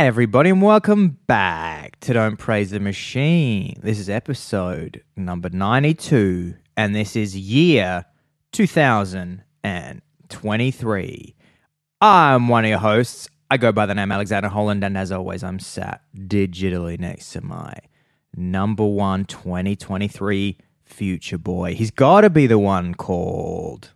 Hi, everybody, and welcome back to Don't Praise the Machine. This is episode number 92, and this is year 2023. I'm one of your hosts. I go by the name Alexander Holland, and as always, I'm sat digitally next to my number one 2023 future boy. He's got to be the one called.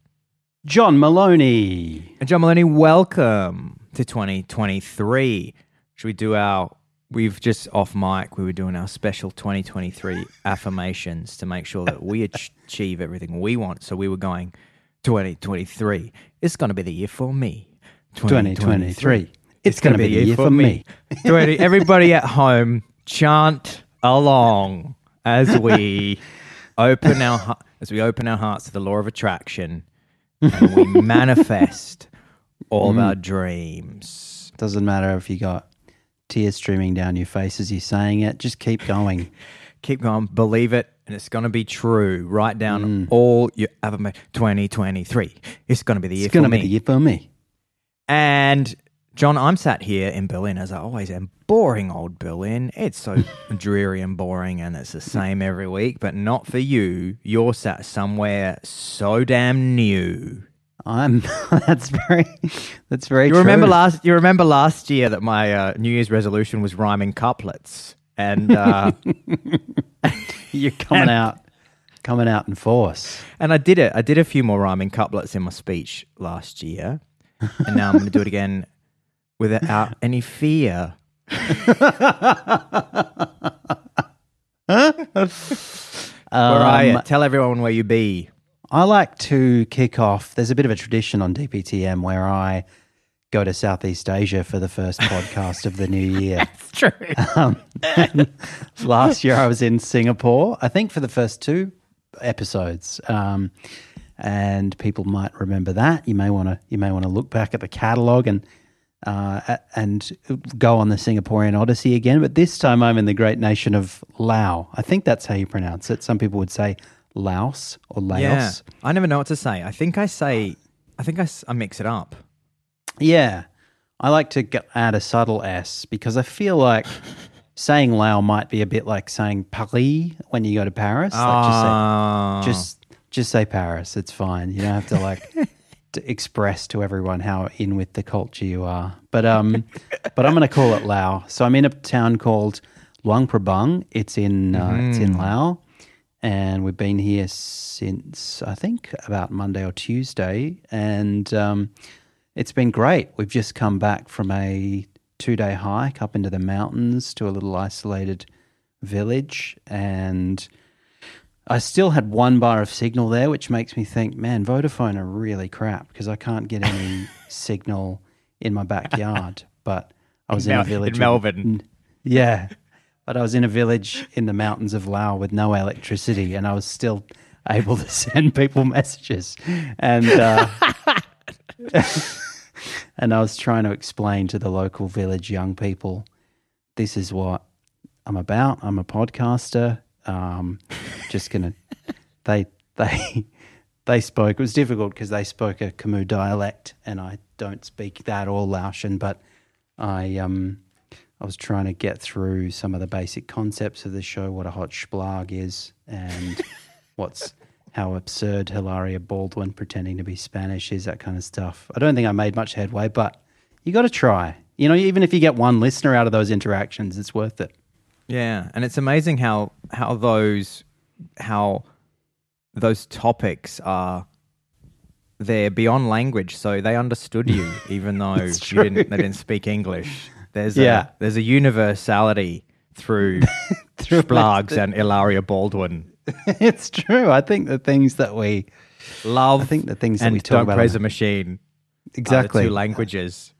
John Maloney. And John Maloney, welcome to 2023. Should we do our? We've just off mic. We were doing our special 2023 affirmations to make sure that we ach- achieve everything we want. So we were going 2023. It's going to be the year for me. 2023. It's going to be the year for me. 20 Everybody at home, chant along as we open our as we open our hearts to the law of attraction and we manifest all of our mm. dreams. Doesn't matter if you got tears streaming down your face as you're saying it. Just keep going. Keep going, believe it, and it's going to be true. Write down mm. all your affirmations. 2023. It's going to be the year It's going to be the year for me. And John, I'm sat here in Berlin as I always am. Boring old Berlin. It's so dreary and boring, and it's the same every week. But not for you. You're sat somewhere so damn new. I'm. that's very. That's very. You true. remember last? You remember last year that my uh, New Year's resolution was rhyming couplets, and uh, You're coming out. Coming out in force. and I did it. I did a few more rhyming couplets in my speech last year, and now I'm going to do it again without any fear. Where are you? Um, Tell everyone where you be. I like to kick off. There's a bit of a tradition on DPTM where I go to Southeast Asia for the first podcast of the new year. It's true. Um, last year I was in Singapore, I think for the first two episodes. Um, and people might remember that. You may want to you may want to look back at the catalog and uh, and go on the Singaporean Odyssey again. But this time I'm in the great nation of Laos. I think that's how you pronounce it. Some people would say Laos or Laos. Yeah, I never know what to say. I think I say, I think I, I mix it up. Yeah. I like to g add a subtle S because I feel like saying Lao might be a bit like saying Paris when you go to Paris. Like Ah. just say, just just say Paris. It's fine. You don't have to like to express to everyone how in with the culture you are. But um, but I'm going to call it Lao. So I'm in a town called Luang Prabang. It's in uh, it's in Lao, and we've been here since I think about Monday or Tuesday, and um, it's been great. We've just come back from a two day hike up into the mountains to a little isolated village, and I still had one bar of signal there, which makes me think, man, Vodafone are really crap because I can't get any signal in my backyard. But I was in, Mel- a village in Melbourne. Yeah, but I was in a village in the mountains of Laos with no electricity, and I was still able to send people messages, and uh, and I was trying to explain to the local village young people, this is what I'm about. I'm a podcaster. Um, just gonna. They they they spoke. It was difficult because they spoke a Khmu dialect, and I don't speak that or Laotian. But I um I was trying to get through some of the basic concepts of the show, what a hot splag is, and what's how absurd Hilaria Baldwin pretending to be Spanish is, that kind of stuff. I don't think I made much headway, but you got to try. You know, even if you get one listener out of those interactions, it's worth it. Yeah, and it's amazing how how those how those topics are they're beyond language, so they understood you even though you didn't they didn't speak English. There's Yeah. a there's a universality through Through Splags and Hilaria Baldwin. it's true. I think the things that we Love I think the things that we talk about, praise a machine. exactly two languages.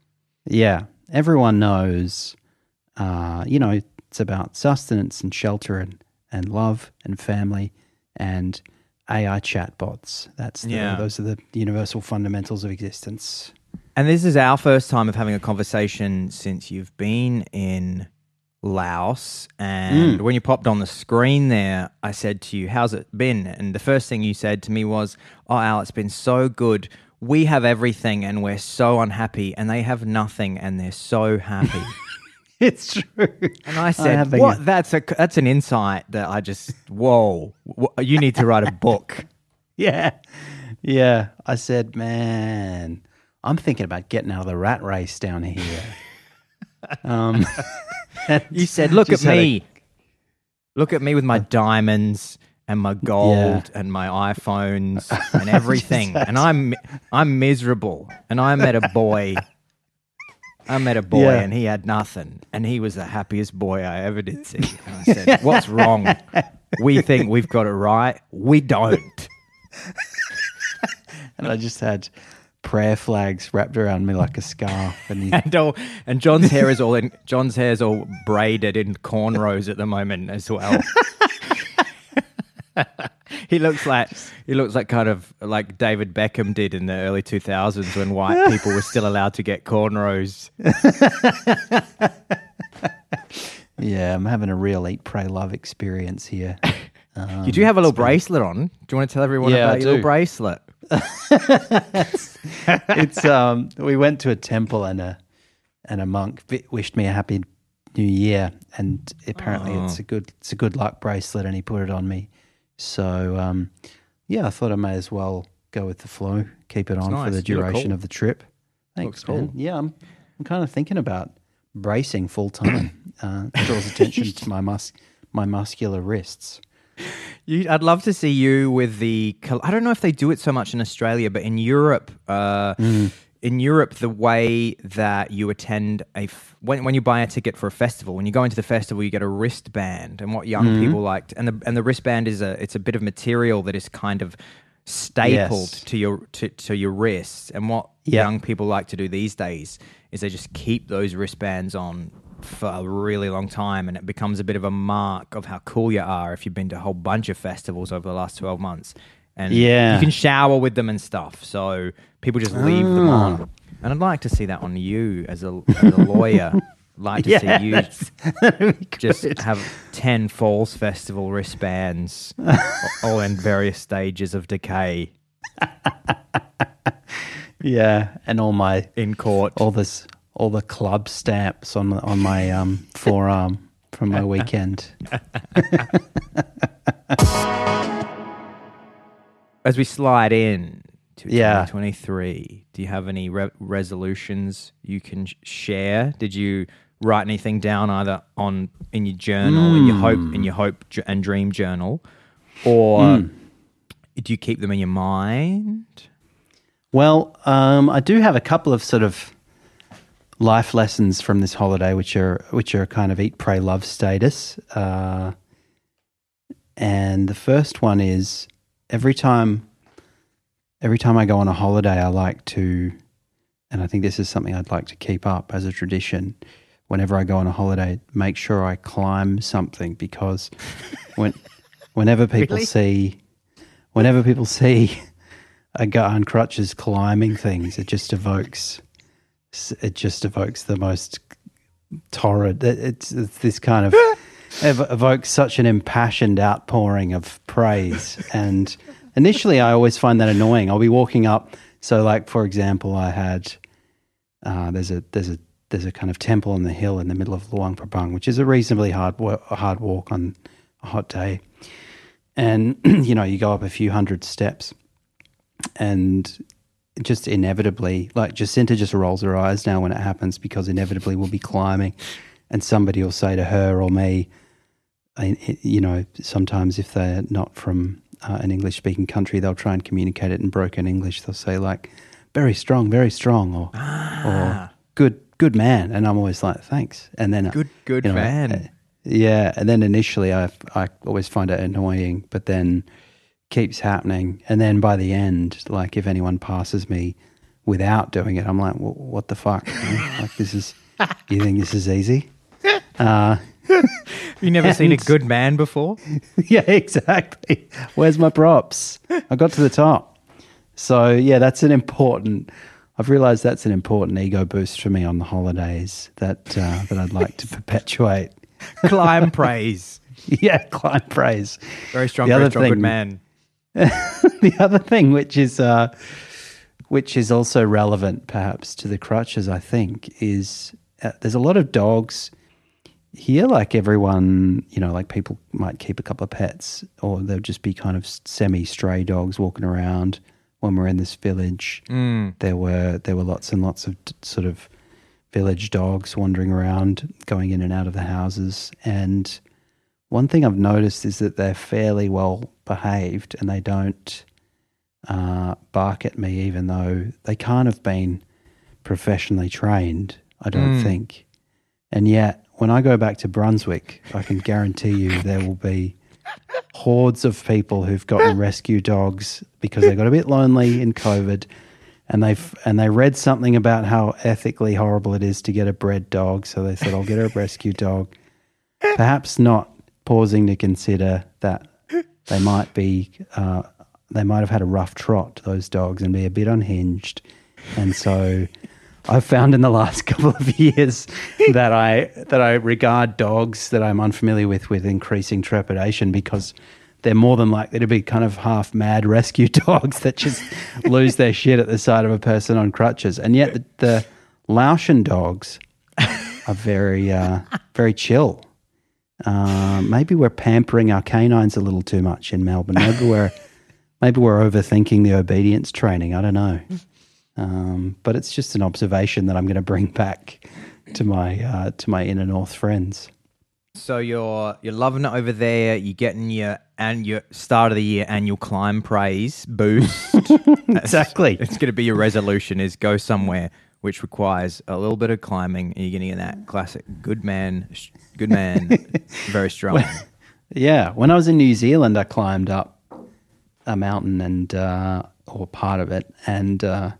Yeah, everyone knows. Uh, you know, it's about sustenance and shelter and, and love and family and AI chatbots. That's the, Yeah. those are the universal fundamentals of existence. And this is our first time of having a conversation since you've been in Laos. And mm. when you popped on the screen there, I said to you, How's it been? And the first thing you said to me was, Oh, Al, it's been so good. We have everything and we're so unhappy. And they have nothing and they're so happy. it's true. And I said, having "What? That's a that's an insight that I just whoa. Wh- You need to write a book." Yeah. Yeah. I said, man, I'm thinking about getting out of the rat race down here. um, You said, "Look at had a- me. Look at me with my diamonds and my gold Yeah. and my iPhones and everything, and I'm I'm miserable. And I met a boy. I met a boy, Yeah. and he had nothing, and he was the happiest boy I ever did see. And I said, "What's wrong? We think we've got it right. We don't." and I just had prayer flags wrapped around me like a scarf. And he, And all, and John's hair is all in John's hair's all braided in cornrows at the moment as well. he looks like he looks like kind of like David Beckham did in the early two thousands when white people were still allowed to get cornrows. yeah, I'm having a real eat, pray, love experience here. You do have a little bracelet on. Do you want to tell everyone Yeah, I about your little bracelet? it's um we went to a temple and a and a monk wished me a happy new year and apparently it's a good it's a good luck bracelet and he put it on me so um yeah i thought i may as well go with the flow keep it on for the duration cool. of the trip thanks Looks cool. man yeah i'm i'm kind of thinking about bracing full time uh draws attention to my mus my muscular wrists You, I'd love to see you with the. I don't know if they do it so much in Australia, but in Europe, uh, in Europe, the way that you attend a f- when when you buy a ticket for a festival, when you go into the festival, you get a wristband, and what young people liked, and the and the wristband is a it's a bit of material that is kind of stapled Yes. to your to, to your wrists, and what Yeah. young people like to do these days is they just keep those wristbands on for a really long time and it becomes a bit of a mark of how cool you are if you've been to a whole bunch of festivals over the last 12 months. And Yeah. you can shower with them and stuff so people just leave them Ah. on and i'd like to see that on you as a, as a lawyer. Like to see you just have 10 falls festival wristbands all in various stages of decay. Yeah and all my in court. all this all the club stamps on on my um, forearm from my weekend. as we slide in to Yeah. 2023, do you have any re- resolutions you can sh- share? Did you write anything down either on in your journal, in your hope, in your hope j- and dream journal, or do you keep them in your mind? Well, um, I do have a couple of sort of life lessons from this holiday, which are which are kind of eat, pray, love status. Uh, and the first one is every time every time I go on a holiday, I like to, and I think this is something I'd like to keep up as a tradition. Whenever I go on a holiday, make sure I climb something because when whenever people Really? see whenever people see a guy on crutches climbing things, it just evokes it just evokes the most torrid. it- It's, it's this kind of ev- evokes such an impassioned outpouring of praise. And initially, I always find that annoying. I'll be walking up. So, like for example, I had uh, there's a there's a there's a kind of temple on the hill in the middle of Luang Prabang, which is a reasonably hard hard walk on a hot day. And you know, you go up a few hundred steps, and just inevitably, like Jacinta just rolls her eyes now when it happens because inevitably we'll be climbing, and somebody will say to her or me, you know, sometimes if they're not from uh, an English speaking country, they'll try and communicate it in broken English. They'll say like, "Very strong, very strong," or or "Good, good man," and I'm always like, "Thanks," and then Good, good you know, man. uh, yeah, and then initially I I always find it annoying, but then keeps happening, and then by the end, like if anyone passes me without doing it, I'm like, "Wh- what the fuck? Like this is, you think this is easy? Uh, you never seen a good man before? yeah, exactly. Where's my props? I got to the top. So yeah, that's an important. I've realised that's an important ego boost for me on the holidays that uh, that I'd like to perpetuate. Climb praise. yeah, climb praise. Very strong, The very other strong, good thing- man. the other thing, which is uh, which is also relevant perhaps to the crutches, I think, is uh, there's a lot of dogs here, like everyone, you know, like people might keep a couple of pets, or they'll just be kind of semi stray dogs walking around. When we're in this village, there were there were lots and lots of t- sort of village dogs wandering around, going in and out of the houses. And one thing I've noticed is that they're fairly well behaved, and they don't uh, bark at me, even though they can't have been professionally trained. I don't think. And yet, when I go back to Brunswick, I can guarantee you there will be hordes of people who've gotten rescue dogs because they got a bit lonely in COVID, and they've and they read something about how ethically horrible it is to get a bred dog, so they said, I'll get a rescue dog. Perhaps not pausing to consider that they might be uh, they might have had a rough trot those dogs and be a bit unhinged, and so I've found in the last couple of years that I that I regard dogs that I'm unfamiliar with with increasing trepidation because they're more than likely to be kind of half mad rescue dogs that just lose their shit at the sight of a person on crutches, and yet the, the Laotian dogs are very uh, very chill. Uh, maybe we're pampering our canines a little too much in Melbourne. Maybe we're maybe we're overthinking the obedience training. I don't know. Um, but it's just an observation that I'm going to bring back to my uh, to my inner north friends. So you're you're loving it over there. You're getting your and your start of the year annual climb praise boost. Exactly. It's going to be your resolution: is go somewhere which requires a little bit of climbing. And you're getting in that classic good man, good man, very strong. Yeah, when I was in New Zealand, I climbed up a mountain and uh, or part of it, and uh,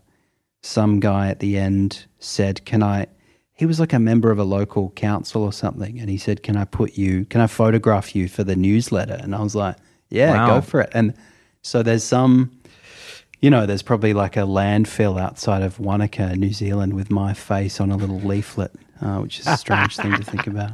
some guy at the end said, "Can I?" He was like a member of a local council or something, and he said, "Can I put you? Can I photograph you for the newsletter?" And I was like, "Yeah, Wow. go for it." And so there's some, you know, there's probably like a landfill outside of Wanaka, New Zealand, with my face on a little leaflet, uh, which is a strange thing to think about.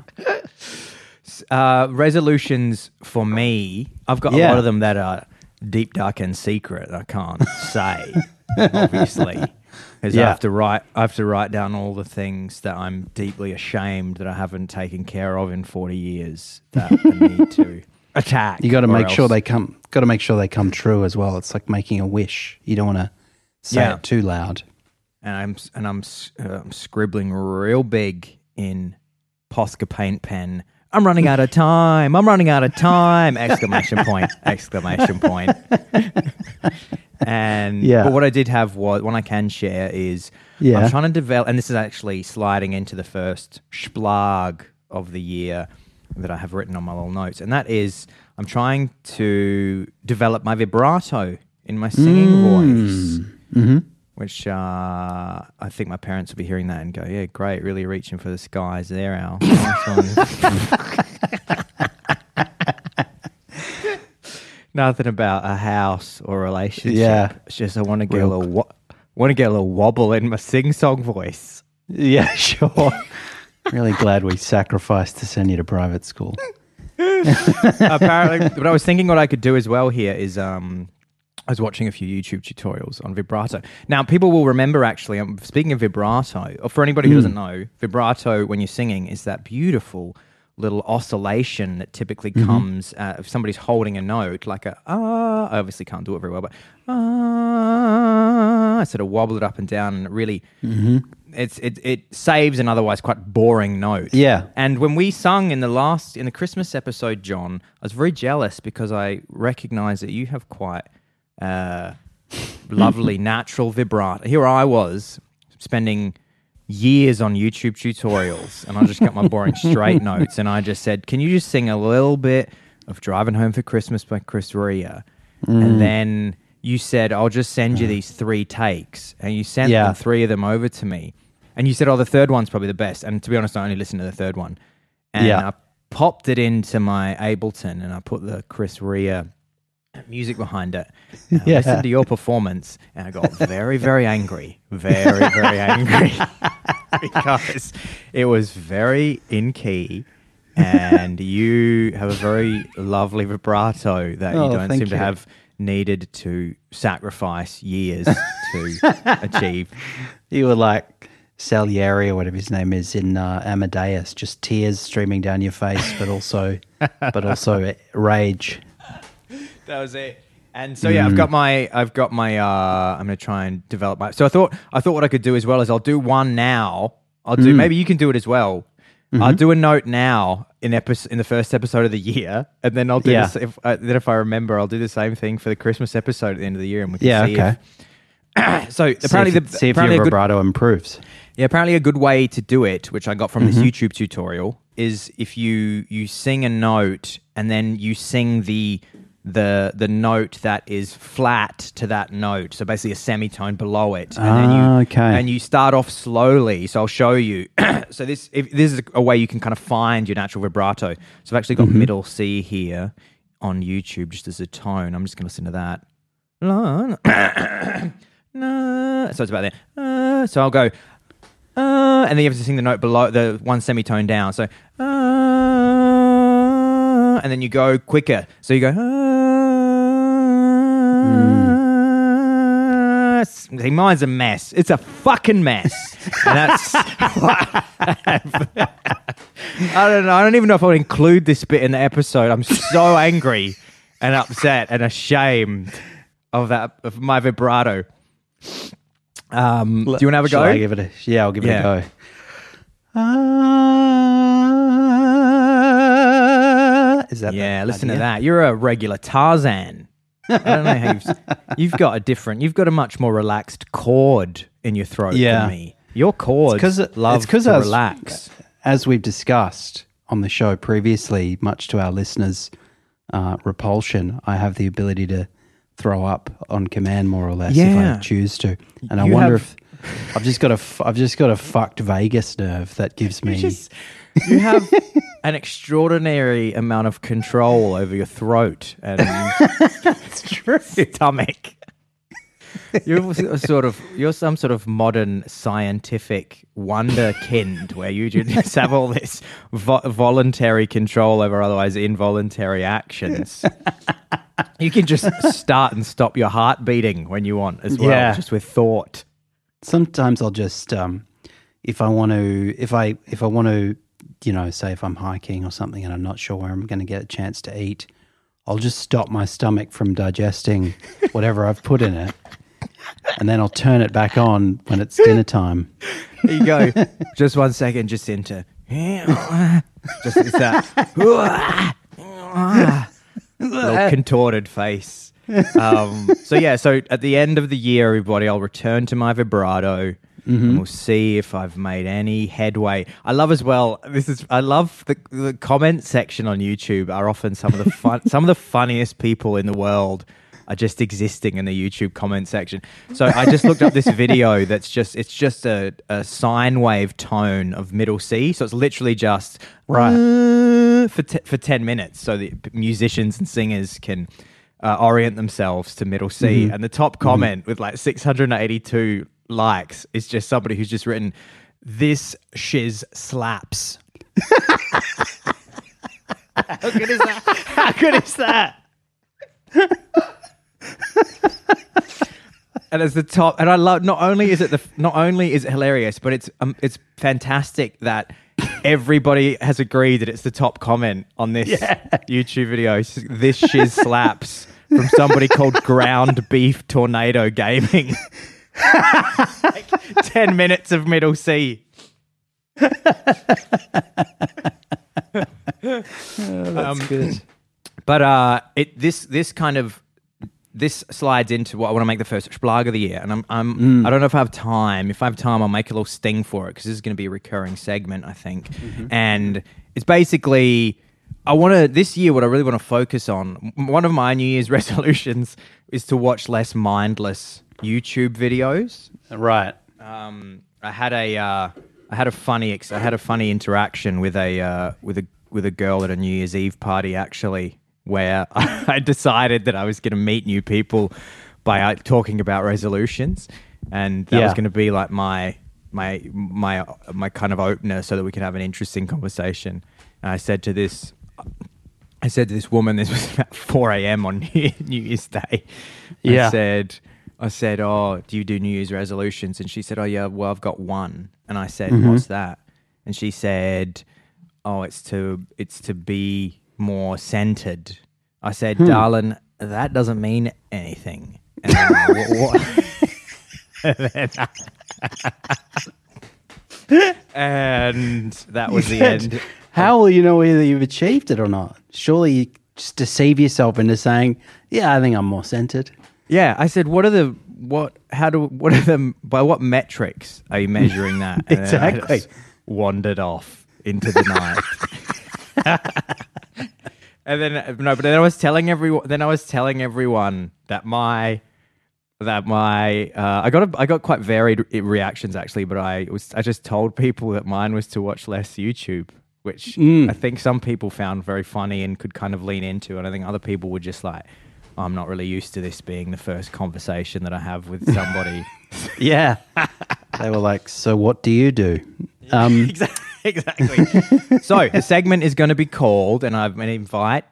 Uh, resolutions for me, I've got a lot of them that are deep, dark, and secret. I can't say, obviously, because I have to write. I have to write down all the things that I'm deeply ashamed that I haven't taken care of in 40 years that I need to attack. You got to or make sure they come. Got to make sure they come true as well. It's like making a wish. You don't want to say Yeah. it too loud. and I'm and I'm, uh, I'm scribbling real big in Posca paint pen. I'm running out of time. I'm running out of time! Exclamation point! Exclamation point! and Yeah. but what I did have was one I can share is Yeah. I'm trying to develop, and this is actually sliding into the first splag of the year that I have written on my little notes, and that is I'm trying to develop my vibrato in my singing voice Mm-hmm. which uh, I think my parents will be hearing that and go, "Yeah, great, really reaching for the skies there, Al." Nothing about a house or a relationship. Yeah. it's just I want to get Real- a little, wo- want to get a little wobble in my sing-song voice. Yeah, sure. really glad we sacrificed to send you to private school. Apparently, but I was thinking what I could do as well here is um, I was watching a few YouTube tutorials on vibrato. Now, people will remember actually. Um, speaking of vibrato, or for anybody who doesn't know, vibrato when you're singing is that beautiful little oscillation that typically comes uh, if somebody's holding a note, like a ah. I obviously can't do it very well, but ah. I sort of wobble it up and down, and it really. It's it, it saves an otherwise quite boring note. Yeah. And when we sung in the last in the Christmas episode, John, I was very jealous because I recognise that you have quite uh, lovely natural vibrato. Here I was spending years on YouTube tutorials, and I just got my boring straight notes, and I just said, "Can you just sing a little bit of Driving Home for Christmas by Chris Rea?" And then you said, "I'll just send you mm-hmm. these three takes," and you sent Yeah. three of them over to me. And you said, "Oh, the third one's probably the best." And to be honest, I only listened to the third one. And Yeah. I popped it into my Ableton, and I put the Chris Rea music behind it. And I Yeah. listened to your performance, and I got very, very angry, very, very angry because it was very in key. And you have a very lovely vibrato that Oh, you don't seem to have needed to sacrifice years to achieve. You were like Salieri or whatever his name is in uh, Amadeus, just tears streaming down your face, but also, but also rage. That was it. And so yeah, I've got my I've got my uh I'm gonna try and develop my so I thought I thought what I could do as well is I'll do one now. I'll do maybe you can do it as well. I'll do a note now in episode in the first episode of the year, and then I'll do Yeah. this if uh, then if I remember, I'll do the same thing for the Christmas episode at the end of the year, and we can Yeah, see. okay. If, so See apparently, if, the, see if apparently your a good, vibrato improves. yeah, apparently a good way to do it, which I got from Mm-hmm. this YouTube tutorial, is if you you sing a note and then you sing the the the note that is flat to that note, so basically a semitone below it, and then you Ah, okay. and you start off slowly. So I'll show you. so this if this is a way you can kind of find your natural vibrato. So I've actually got Mm-hmm. middle C here on YouTube just as a tone. I'm just going to listen to that. La- na. So it's about there. Uh, so I'll go, uh, and then you have to sing the note below the one semitone down. So, uh, and then you go quicker. So you go. Uh, See, mine's a mess. It's a fucking mess. and that's. I don't know. I don't even know if I would include this bit in the episode. I'm so angry and upset and ashamed of that of my vibrato. Um, do you want to have a Shall go? I give it a yeah? I'll give Yeah. it a go. Ah, is that yeah, listen to that. You're a regular Tarzan. I don't know how you've, you've got a different. You've got a much more relaxed chord in your throat Yeah. than me. Your chords 'cause it- love it's 'cause to I was- relax. As we've discussed on the show previously, much to our listeners' uh, repulsion, I have the ability to throw up on command, more or less, Yeah. if I choose to. And I wonder have- if I've just got a I've just got a fucked vagus nerve that gives me. Just you have an extraordinary amount of control over your throat and stomach. You're a sort of you're some sort of modern scientific wonderkind where you just have all this vo- voluntary control over otherwise involuntary actions. You can just start and stop your heart beating when you want as well, Yeah. just with thought. sometimes I'll just um, if I want to if I if I want to you know say if I'm hiking or something and I'm not sure where I'm going to get a chance to eat, I'll just stop my stomach from digesting whatever I've put in it, and then I'll turn it back on when it's dinner time. There you go. just one second, just into. just it's that little contorted face. Um, so yeah, so at the end of the year, everybody, I'll return to my vibrato. And we'll see if I've made any headway. I love as well. This is I love the, the comment section on YouTube are often some of the fun, some of the funniest people in the world are just existing in the YouTube comment section. So I just looked up this video that's just it's just a, a sine wave tone of middle C. So it's literally just Right. uh, for te- for ten minutes, so the musicians and singers can uh, orient themselves to middle C. And the top comment with like 682 likes is just somebody who's just written, "This shiz slaps." How good is that? How good is that? and as the top, and I love. Not only is it the, not only is it hilarious, but it's um, it's fantastic that everybody has agreed that it's the top comment on this YouTube video. This shiz slaps from somebody called Ground Beef Tornado Gaming. like ten minutes of middle C. Oh, that's um, good. But uh, it this this kind of this slides into what I want to make the first Splag of the year, and I'm I'm mm. I don't know if I have time. If I have time, I'll make a little sting for it because this is going to be a recurring segment, I think. Mm-hmm. And it's basically I want to this year. What I really want to focus on. One of my New Year's resolutions is to watch less mindless YouTube videos Right. um, I had a uh, I had a funny ex- I had a funny interaction with a uh, with a with a girl at a New Year's Eve party actually, where I decided that I was going to meet new people by uh, talking about resolutions, and that was going to be like my my my my kind of opener, so that we could have an interesting conversation. And I said to this. I said to this woman, this was about 4 a.m. on New Year's Day. I Yeah. said, I said, "Oh, do you do New Year's resolutions?" And she said, "Oh yeah, well I've got one." And I said, Mm-hmm. "What's that?" And she said, "Oh, it's to it's to be more centered." I said, Hmm. "Darling, that doesn't mean anything." And then, wha- wha- and that was the end. How will you know whether you've achieved it or not? Surely you just deceive yourself into saying, "Yeah, I think I'm more centered." Yeah, I said, "What are the what? How do what are the by what metrics are you measuring that?" And then I Exactly. just wandered off into the night. and then no, but then I was telling everyone. Then I was telling everyone that my that my uh, I got a, I got quite varied re- reactions actually, but I was I just told people that mine was to watch less YouTube, which I think some people found very funny and could kind of lean into, and I think other people were just like, I'm not really used to this being the first conversation that I have with somebody. Yeah. they were like, "So what do you do?" Um, exactly. exactly. so the segment is going to be called, and I'm going to invite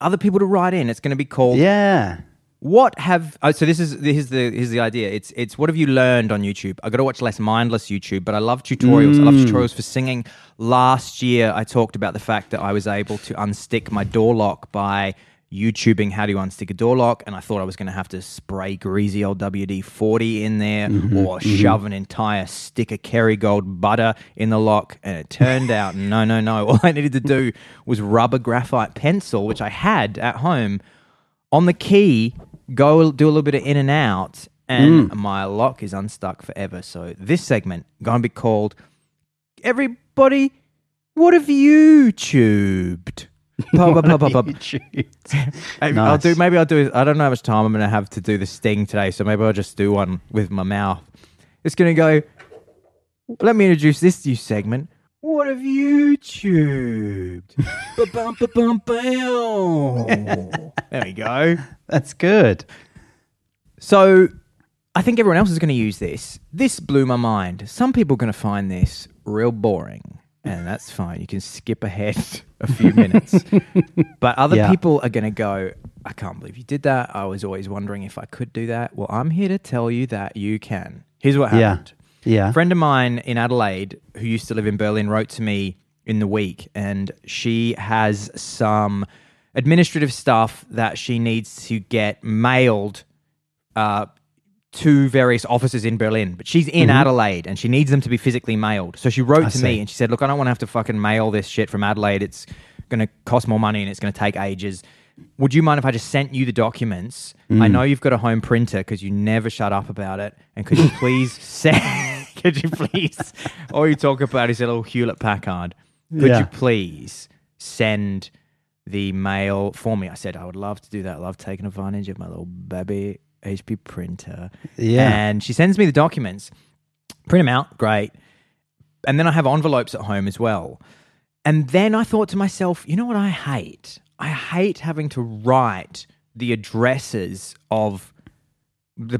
other people to write in. It's going to be called yeah. What have oh, so this is this is the here's the idea. It's it's what have you learned on YouTube? I got to watch less mindless YouTube, but I love tutorials. I love tutorials for singing. Last year, I talked about the fact that I was able to unstick my door lock by YouTubing how do you unstick a door lock, and I thought I was going to have to spray greasy old WD forty in there mm-hmm, or mm-hmm. shove an entire stick of Kerrygold butter in the lock, and it turned out no, no, no. All I needed to do was rub a graphite pencil, which I had at home on the key, go do a little bit of in and out, and mm. my lock is unstuck forever. So this segment gonna be called "Everybody, what have you tubed?" Maybe I'll do. Maybe I'll do. I don't know how much time I'm gonna have to do the sting today, so maybe I'll just do one with my mouth. It's gonna go. Let me introduce this new segment. What have you tubed? Ba-bum, ba-bum, bow. there we go. That's good. So I think everyone else is going to use this. This blew my mind. Some people are going to find this real boring, and that's fine. You can skip ahead a few minutes. but other Yeah. people are going to go, I can't believe you did that. I was always wondering if I could do that. Well, I'm here to tell you that you can. Here's what Yeah. happened. Yeah. A friend of mine in Adelaide who used to live in Berlin wrote to me in the week, and she has some administrative stuff that she needs to get mailed uh, to various offices in Berlin. But she's in mm-hmm. Adelaide and she needs them to be physically mailed. So she wrote I to me and she said, Look, I don't want to have to fucking mail this shit from Adelaide. It's going to cost more money and it's going to take ages. Would you mind if I just sent you the documents? I mm. know you've got a home printer because you never shut up about it. And could you please send, could you please, all you talk about is a little Hewlett Packard. Could Yeah. you please send the mail for me? I said, I would love to do that. I love taking advantage of my little baby HP printer. Yeah. And she sends me the documents, print them out, great. And then I have envelopes at home as well. And then I thought to myself, you know what I hate? I hate having to write the addresses of the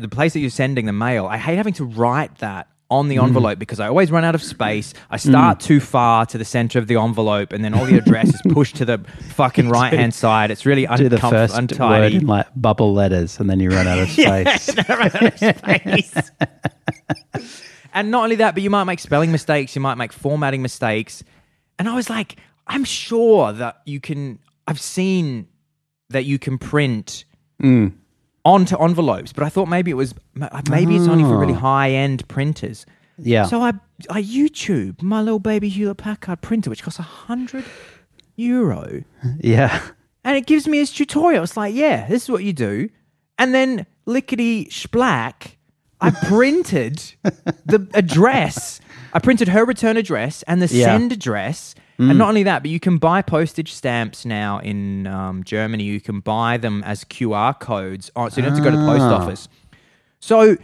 the place that you're sending the mail. I hate having to write that on the hmm. envelope because I always run out of hmm. space. I start too far to the center of the envelope, and then all the address is pushed to the fucking right hand side. It's really Do the first word untidy. in like bubble letters, and then you run out of space. space. and not only that, but you might make spelling mistakes, you might make formatting mistakes. And I was like, I'm sure that you can, I've seen that you can print hmm. Onto envelopes, but I thought maybe it was, maybe it's only for really ah. high end printers. Yeah. So I, I YouTube my little baby Hewlett Packard printer, which costs a hundred euro yeah. and it gives me his tutorial. It's like, yeah, this is what you do. And then lickety splack, I printed the address. I printed her return address and the Yeah. send address. And not only that, but you can buy postage stamps now in um, Germany. You can buy them as QR codes. Oh, so you don't have to go to the post Ah. office. So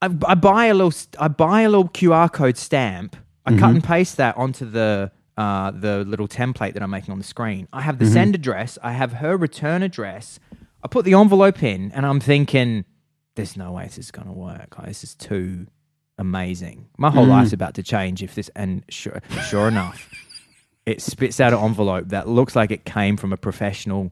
I, I buy a little I buy a little QR code stamp. I cut and paste that onto the uh, the little template that I'm making on the screen. I have the send address. I have her return address. I put the envelope in, and I'm thinking, "There's no way this is going to work. Like, this is too amazing. My whole life's about to change if this." And sure, sure enough, it spits out an envelope that looks like it came from a professional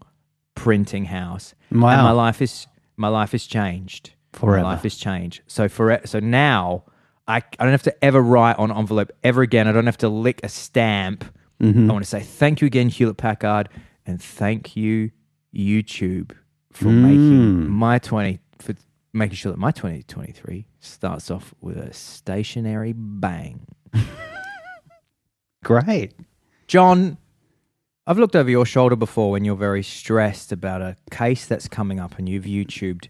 printing house. And my life is my life has changed. Forever. My life has changed. So for so now, I, I don't have to ever write on envelope ever again. I don't have to lick a stamp. Mm-hmm. I want to say thank you again, Hewlett Packard, and thank you, YouTube, for mm. making my 20 for making sure that my 2023 starts off with a stationary bang. Great. John, I've looked over your shoulder before when you're very stressed about a case that's coming up and you've YouTubed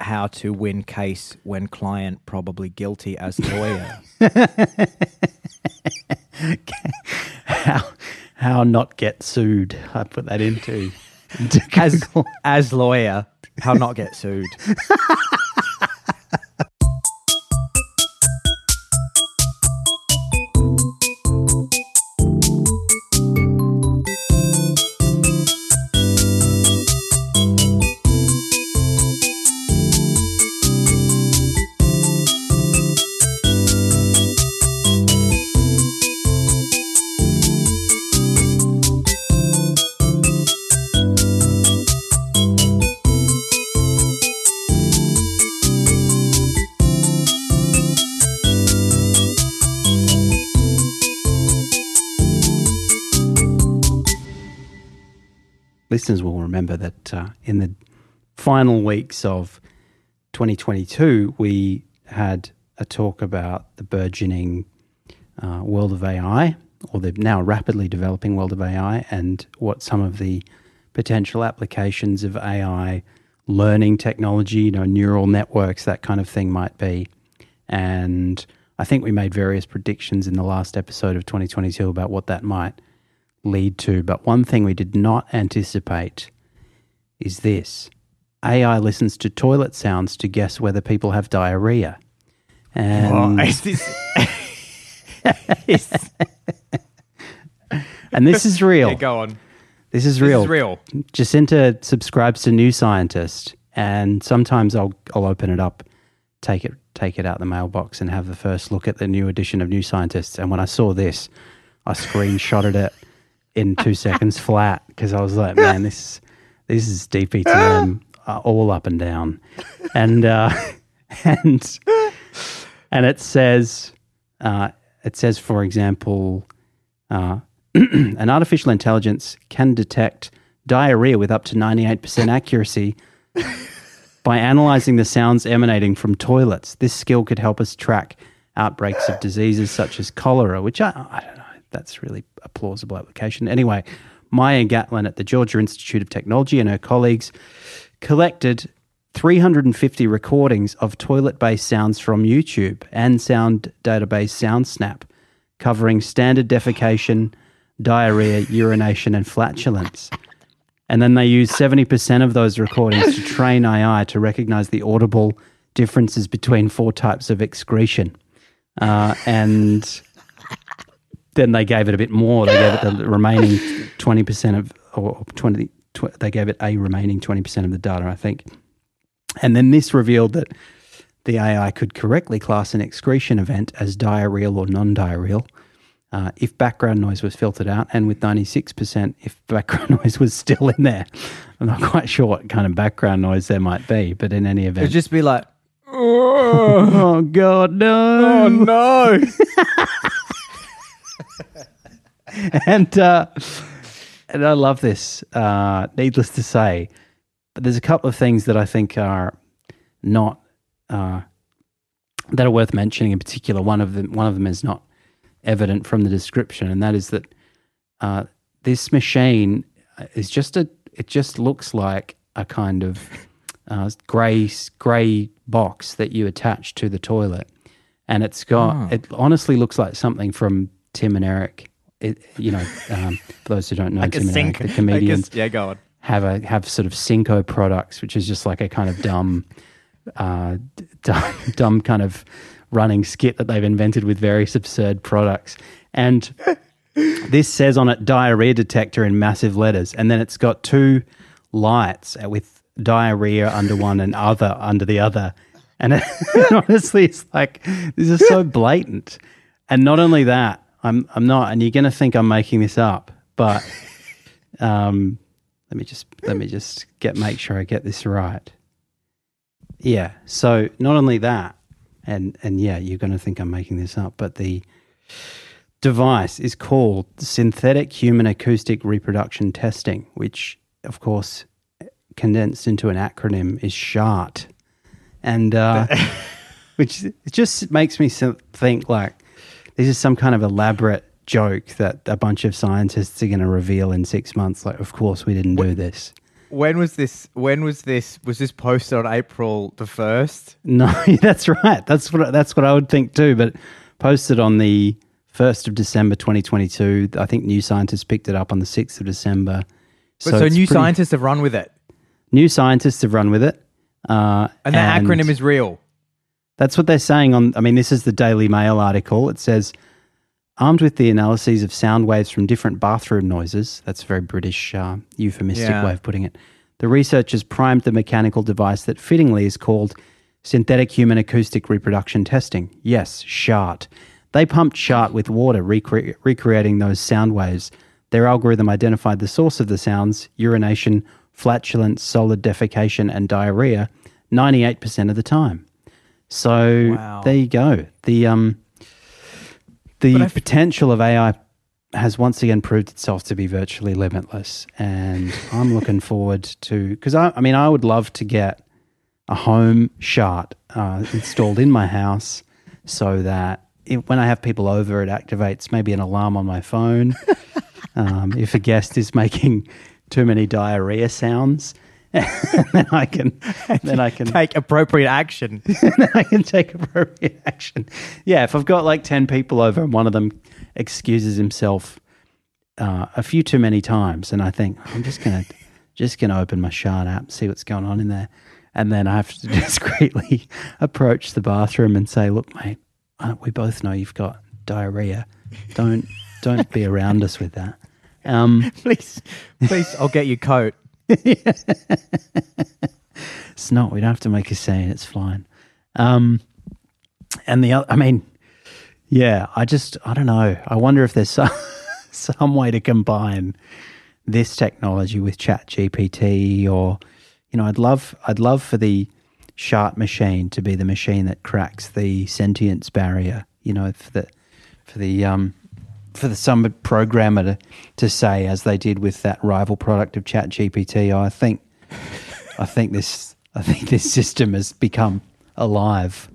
how to win case when client probably guilty as lawyer. How how not get sued? I put that into, into as, as lawyer, how not get sued. remember that uh, in the final weeks of 2022, we had a talk about the burgeoning uh, world of AI, or the now rapidly developing world of AI, and what some of the potential applications of AI learning technology, you know, neural networks, that kind of thing might be. And I think we made various predictions in the last episode of 2022 about what that might lead to. But one thing we did not anticipate is this AI listens to toilet sounds to guess whether people have diarrhea. And, is this, and this is real. yeah, go on. This is This real. is real. Jacinta subscribes to New Scientist, and sometimes I'll I'll open it up, take it take it out the mailbox, and have the first look at the new edition of New Scientist. And when I saw this, I screenshotted it in two seconds flat because I was like, man, this this is DPTM uh, all up and down, and uh, and and it says uh, it says for example. Uh, an artificial intelligence can detect diarrhea with up to 98% accuracy by analyzing the sounds emanating from toilets. This skill could help us track outbreaks of diseases such as cholera, which I, I don't know, that's really a plausible application. Anyway, Maia Gatlin at the Georgia Institute of Technology and her colleagues collected 350 recordings of toilet based sounds from YouTube and sound database SoundSnap, covering standard defecation, diarrhea, urination, and flatulence. And then they used 70% of those recordings to train AI to recognize the audible differences between four types of excretion. Uh, and then they gave it a bit more. They gave it the remaining 20% of, or 20, tw- they gave it a remaining 20% of the data, I think. And then this revealed that the AI could correctly class an excretion event as diarrheal or non diarrheal uh, if background noise was filtered out, and with 96% if background noise was still in there. I'm not quite sure what kind of background noise there might be, but in any event. It'd just be like, oh, God, no. oh no. and uh, and I love this. Uh, needless to say, but there's a couple of things that I think are not uh, that are worth mentioning. In particular, one of them one of them is not evident from the description, and that is that uh, this machine is just a. It just looks like a kind of uh, grey grey box that you attach to the toilet, and it's got. Oh. It honestly looks like something from Tim and Eric. It, you know, um, for those who don't know, Like Tim and. Eric, the comedians, yeah, go on. have a have sort of Cinco products, which is just like a kind of dumb, uh, dumb, dumb kind of running skit that they've invented with various absurd products. And this says on it diarrhea detector in massive letters, and then it's got two lights with diarrhea under one and other under the other. And it, honestly, it's like this is so blatant. And not only that, I'm I'm not, and you're going to think I'm making this up, but um, let me just let me just get make sure I get this right. Yeah. So not only that, and and yeah, you're going to think I'm making this up, but the device is called synthetic human acoustic reproduction testing, which of course condensed into an acronym is SHART, and uh, which it just makes me think like this is some kind of elaborate joke that a bunch of scientists are going to reveal in six months. Like, of course, we didn't do this. When was this? When was this? Was this posted on April the first? No, that's right. That's what that's what I would think too. But posted on the first of December, twenty twenty two. I think New Scientist picked it up on the sixth of December. But so, it's new pretty- scientists have run with it, new scientists have run with it, uh, and the acronym is real. That's what they're saying on. I mean, this is the Daily Mail article. It says, armed with the analyses of sound waves from different bathroom noises. That's a very British uh, euphemistic Yeah. way of putting it. The researchers primed the mechanical device that fittingly is called synthetic human acoustic reproduction testing. Yes, SHART. They pumped SHART with water, recre- recreating those sound waves. Their algorithm identified the source of the sounds urination, flatulence, solid defecation, and diarrhea 98% of the time. So Wow. there you go. The um, the f- potential of AI has once again proved itself to be virtually limitless, and I'm looking forward to because I, I mean I would love to get a home SHART uh, installed in my house so that it, when I have people over, it activates maybe an alarm on my phone. um, if a guest is making too many diarrhea sounds, then I can then I can Take appropriate action. I can take appropriate action. Yeah, if I've got like 10 people over and one of them excuses himself uh, a few too many times, and I think, I'm just going to just gonna open my SHART app, see what's going on in there. And then I have to discreetly approach the bathroom and say, look, mate, uh, we both know you've got diarrhea. Don't, don't be around us with that. Um, please, please, I'll get your coat. it's not. We don't have to make a scene. It's fine. Um, and the other, I mean, yeah, I just, I don't know. I wonder if there's some, some way to combine this technology with Chat GPT or, you know, I'd love, I'd love for the SHART machine to be the machine that cracks the sentience barrier, you know, for the, for the, um, for the some programmer to, to say, as they did with that rival product of Chat GPT, I think, I think this, I think this system has become alive.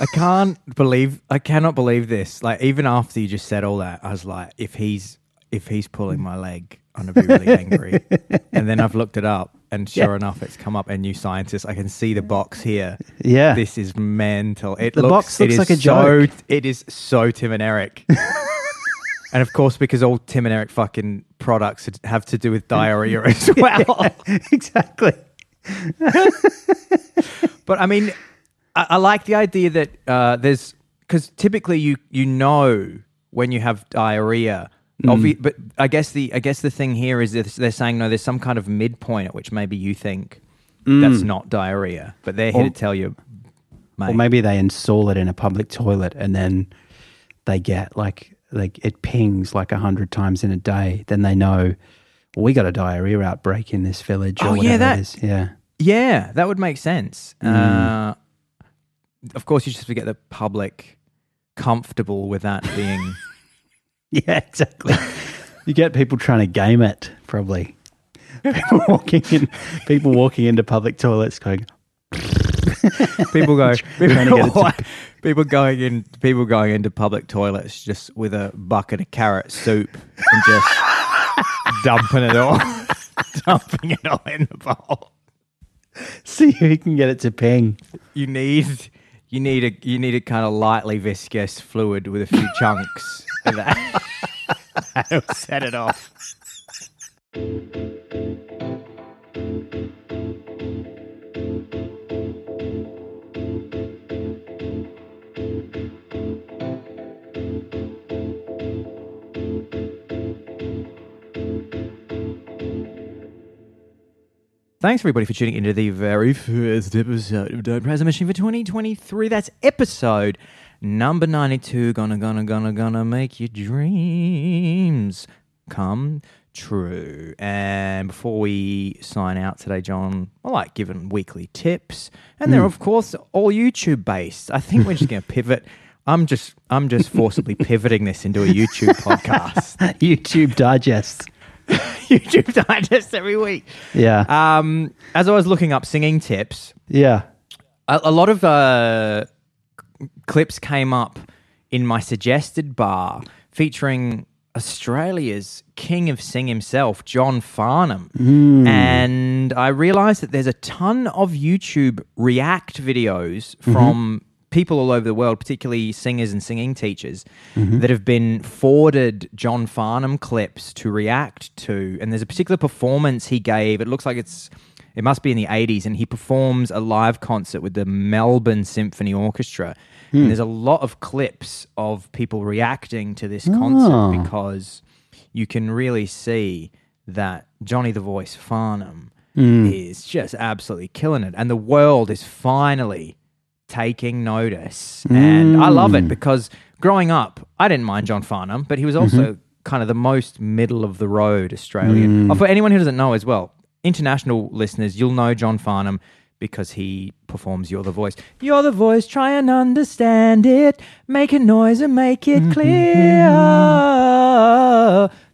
I can't believe I cannot believe this. Like even after you just said all that, I was like, if he's if he's pulling my leg, I'm gonna be really angry. and then I've looked it up, and sure Yeah. enough, it's come up. A new scientist. I can see the box here. Yeah. This is mental. It The looks, box it looks is like a so, joke. It is so Tim and Eric. and of course, because all Tim and Eric fucking products have to do with diarrhea as well. exactly. But I mean, I, I like the idea that uh, there's because typically you you know when you have diarrhea. Obvi- but I guess the I guess the thing here is they're saying no, there's some kind of midpoint at which maybe you think that's not diarrhea, but they're here Or- to tell you, mate. Or maybe they install it in a public toilet and then they get like like it pings like a hundred times in a day. Then they know well, we got a diarrhea outbreak in this village or Oh, yeah, whatever that- it is. Yeah. yeah, that would make sense. Uh, of course, you just have to get the public comfortable with that being. Yeah, exactly. you get people trying to game it, probably. People walking in people walking into public toilets going, people go Trying to get it to- people going in people going into public toilets just with a bucket of carrot soup and just dumping it all dumping it all in the bowl. See who can get it to ping. you need you need a you need a kind of lightly viscous fluid with a few chunks and that. That'll set it off Thanks everybody for tuning into the very first episode of Don't Praise the Machine for 2023. That's episode number 92. Gonna, gonna, gonna, gonna make your dreams come true. And before we sign out today, John, I like giving weekly tips, and they're hmm. of course all YouTube based. I think we're just going to pivot. I'm just I'm just forcibly pivoting this into a YouTube podcast, YouTube Digest. YouTube digest every week. Yeah. Um, as I was looking up singing tips, yeah. a, a lot of uh, clips came up in my suggested bar featuring Australia's king of sing himself, John Farnham. And I realized that there's a ton of YouTube react videos from people all over the world, particularly singers and singing teachers, mm-hmm. that have been forwarded John Farnham clips to react to. And there's a particular performance he gave. It looks like it's it must be in the 80s and he performs a live concert with the melbourne symphony orchestra and hmm. there's a lot of clips of people reacting to this concert Oh. because you can really see that johnny the voice farnham hmm. is just absolutely killing it and the world is finally taking notice and i love it hmm. because growing up i didn't mind john farnham but he was also mm-hmm. kind of the most middle of the road australian oh, for anyone who doesn't know as well international listeners you'll know john farnham because he performs You're the Voice. You're the voice, try and understand it. Make a noise and make it mm-hmm. clear.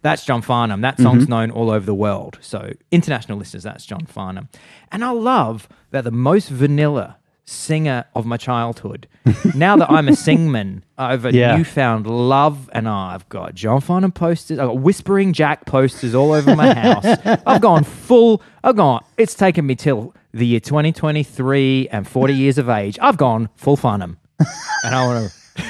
That's John Farnham. That song's mm-hmm. known all over the world. So, international listeners, that's John Farnham. And I love that the most vanilla singer of my childhood, now that I'm a singman, I've a Yeah. newfound love and I've got John Farnham posters, I've got Whispering Jack posters all over my house. I've gone full, I've gone, it's taken me till the year 2023 and 40 years of age. I've gone full Farnham. And I want to,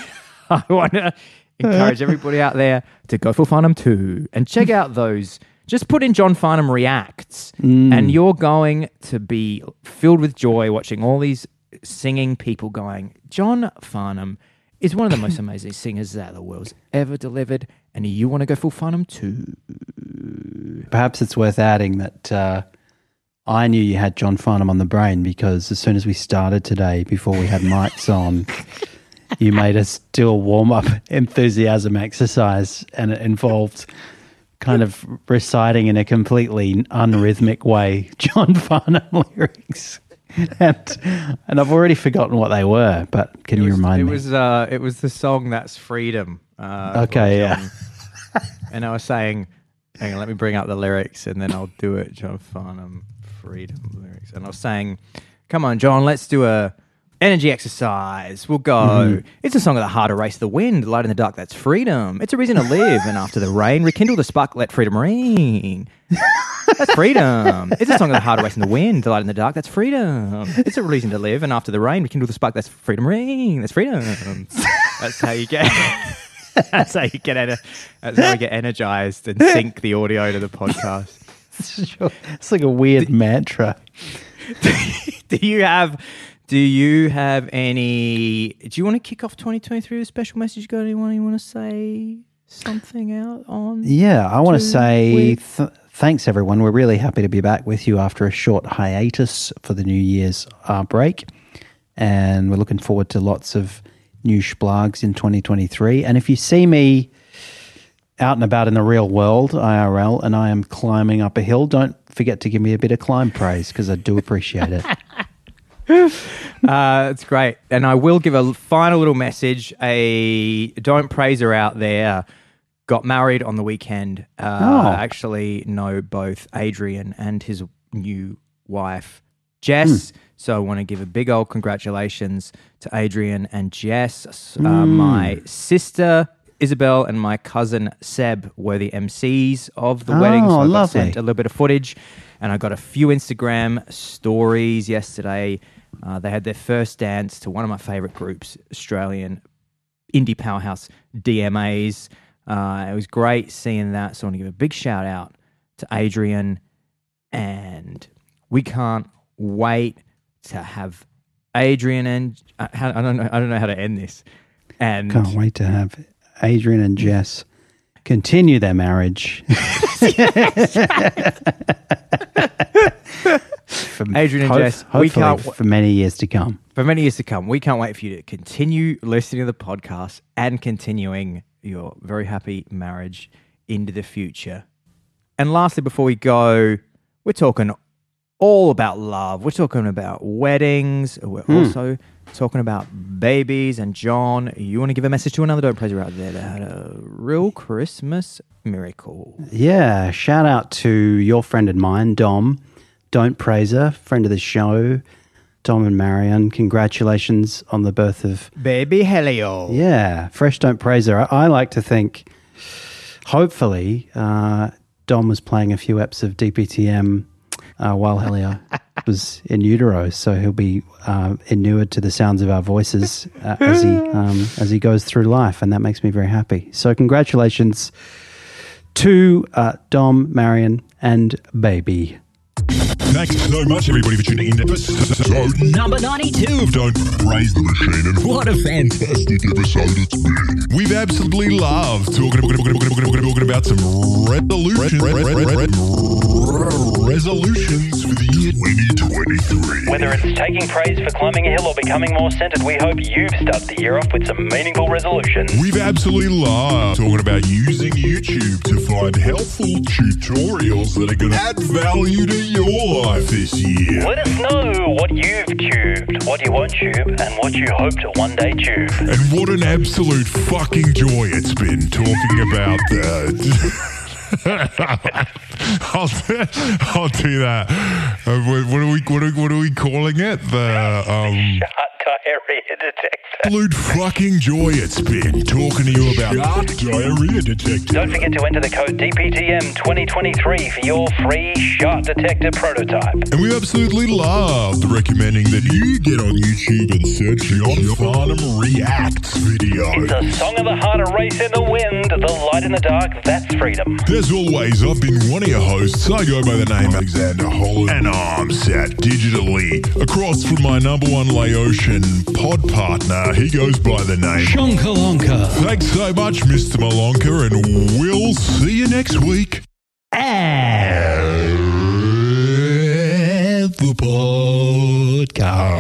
I want to encourage everybody out there to go full Farnham too and check out those. Just put in John Farnham reacts, and mm. you're going to be filled with joy watching all these singing people going, John Farnham is one of the most amazing singers that the world's ever delivered, and you want to go full Farnham too. Perhaps it's worth adding that uh, I knew you had John Farnham on the brain because as soon as we started today, before we had mics on, you made us do a warm up enthusiasm exercise, and it involved kind of reciting in a completely unrhythmic way John Farnham lyrics. And, and I've already forgotten what they were, but can you it was, remind it me? was uh, it was the song that's freedom. Uh, Okay, yeah. And I was saying, hang on, let me bring up the lyrics and then I'll do it. John Farnham, freedom lyrics, and I was saying, come on, John, let's do a energy exercise. We'll go. Mm-hmm. It's a song of the heart, a race erase the wind, light in the dark. That's freedom. It's a reason to live. and after the rain, rekindle the spark, let freedom ring. That's freedom. It's a song of the heart, a race erasing the wind, the light in the dark. That's freedom. It's a reason to live. And after the rain, rekindle the spark. That's freedom ring. That's freedom. That's how you get. That's how you get. Ener- that's how we get energized and sync the audio to the podcast. it's like a weird mantra. do you have? Do you have any? Do you want to kick off 2023 with a special message? You Got anyone you want to say something out on? Yeah, I want to say th- thanks, everyone. We're really happy to be back with you after a short hiatus for the New Year's uh, break. And we're looking forward to lots of new splogs in 2023. And if you see me out and about in the real world, IRL, and I am climbing up a hill, don't forget to give me a bit of climb praise because I do appreciate it. Uh, it's great. And I will give a final little message. A don't praise her out there. Got married on the weekend. Uh, Oh. I actually know both Adrian and his new wife, Jess. So I want to give a big old congratulations to Adrian and Jess. Uh, My sister Isabel and my cousin Seb were the MCs of the wedding. So Oh, I got sent a little bit of footage, and I got a few Instagram stories yesterday. Uh, they had their first dance to one of my favorite groups, Australian indie powerhouse DMAs. Uh, it was great seeing that. So I want to give a big shout out to Adrian, and we can't wait to have Adrian and I, I don't know. I don't know how to end this. And Can't wait to have Adrian and Jess continue their marriage. For- Adrian and Jess, we can't for many years to come. for many years to come. We can't wait for you to continue listening to the podcast and continuing your very happy marriage into the future. And lastly, before we go, we're talking all about love. We're talking about weddings. We're hmm. also talking about babies. And John, you want to give a message to another Don't Her out there that had a real Christmas miracle. Yeah, shout out to your friend and mine, Dom. Don't praise her, friend of the show. Dom and Marion, congratulations on the birth of Baby Helio. Yeah, fresh don't praise her. I, I like to think, hopefully, uh, Dom was playing a few eps of DPTM uh, while Helio was in utero, so he'll be uh, inured to the sounds of our voices uh, as he um, as he goes through life, and that makes me very happy. So, congratulations to uh, Dom, Marion, and baby. Thanks so much, everybody, for tuning in to episode Number 92. of Don't Praise the Machine. And What a fantastic. episode it's been. We've absolutely loved talking, about some resolution, re- re- re- re- resolutions for the year 2023. Whether it's taking praise for climbing a hill or becoming more centered, we hope you've started the year off with some meaningful resolutions. We've absolutely loved talking about using YouTube to find helpful tutorials that are going to add value to your life this year. Let us know what you've tubed, what you won't tube, and what you hope to one day tube. And what an absolute fucking joy it's been talking about the. I'll, I'll do that. Uh, what, are we what are, what are we calling it? The um, Hot diarrhea detector. absolute fucking joy it's been talking to you about SHART diarrhea detector. Don't forget to enter the code DPTM 2023 for your free SHART detector prototype. And we absolutely loved recommending that you get on YouTube and search John Farnham Reacts video. It's a song of the heart, a race in the wind, the light in the dark, that's freedom. As always, I've been one of your hosts. I go by the name Alexander Holland, and I'm sat digitally across from my number one Laotian pod partner. He goes by the name Shonkalonka. Thanks so much, Mr. Malonka, and we'll see you next week. And the podcast.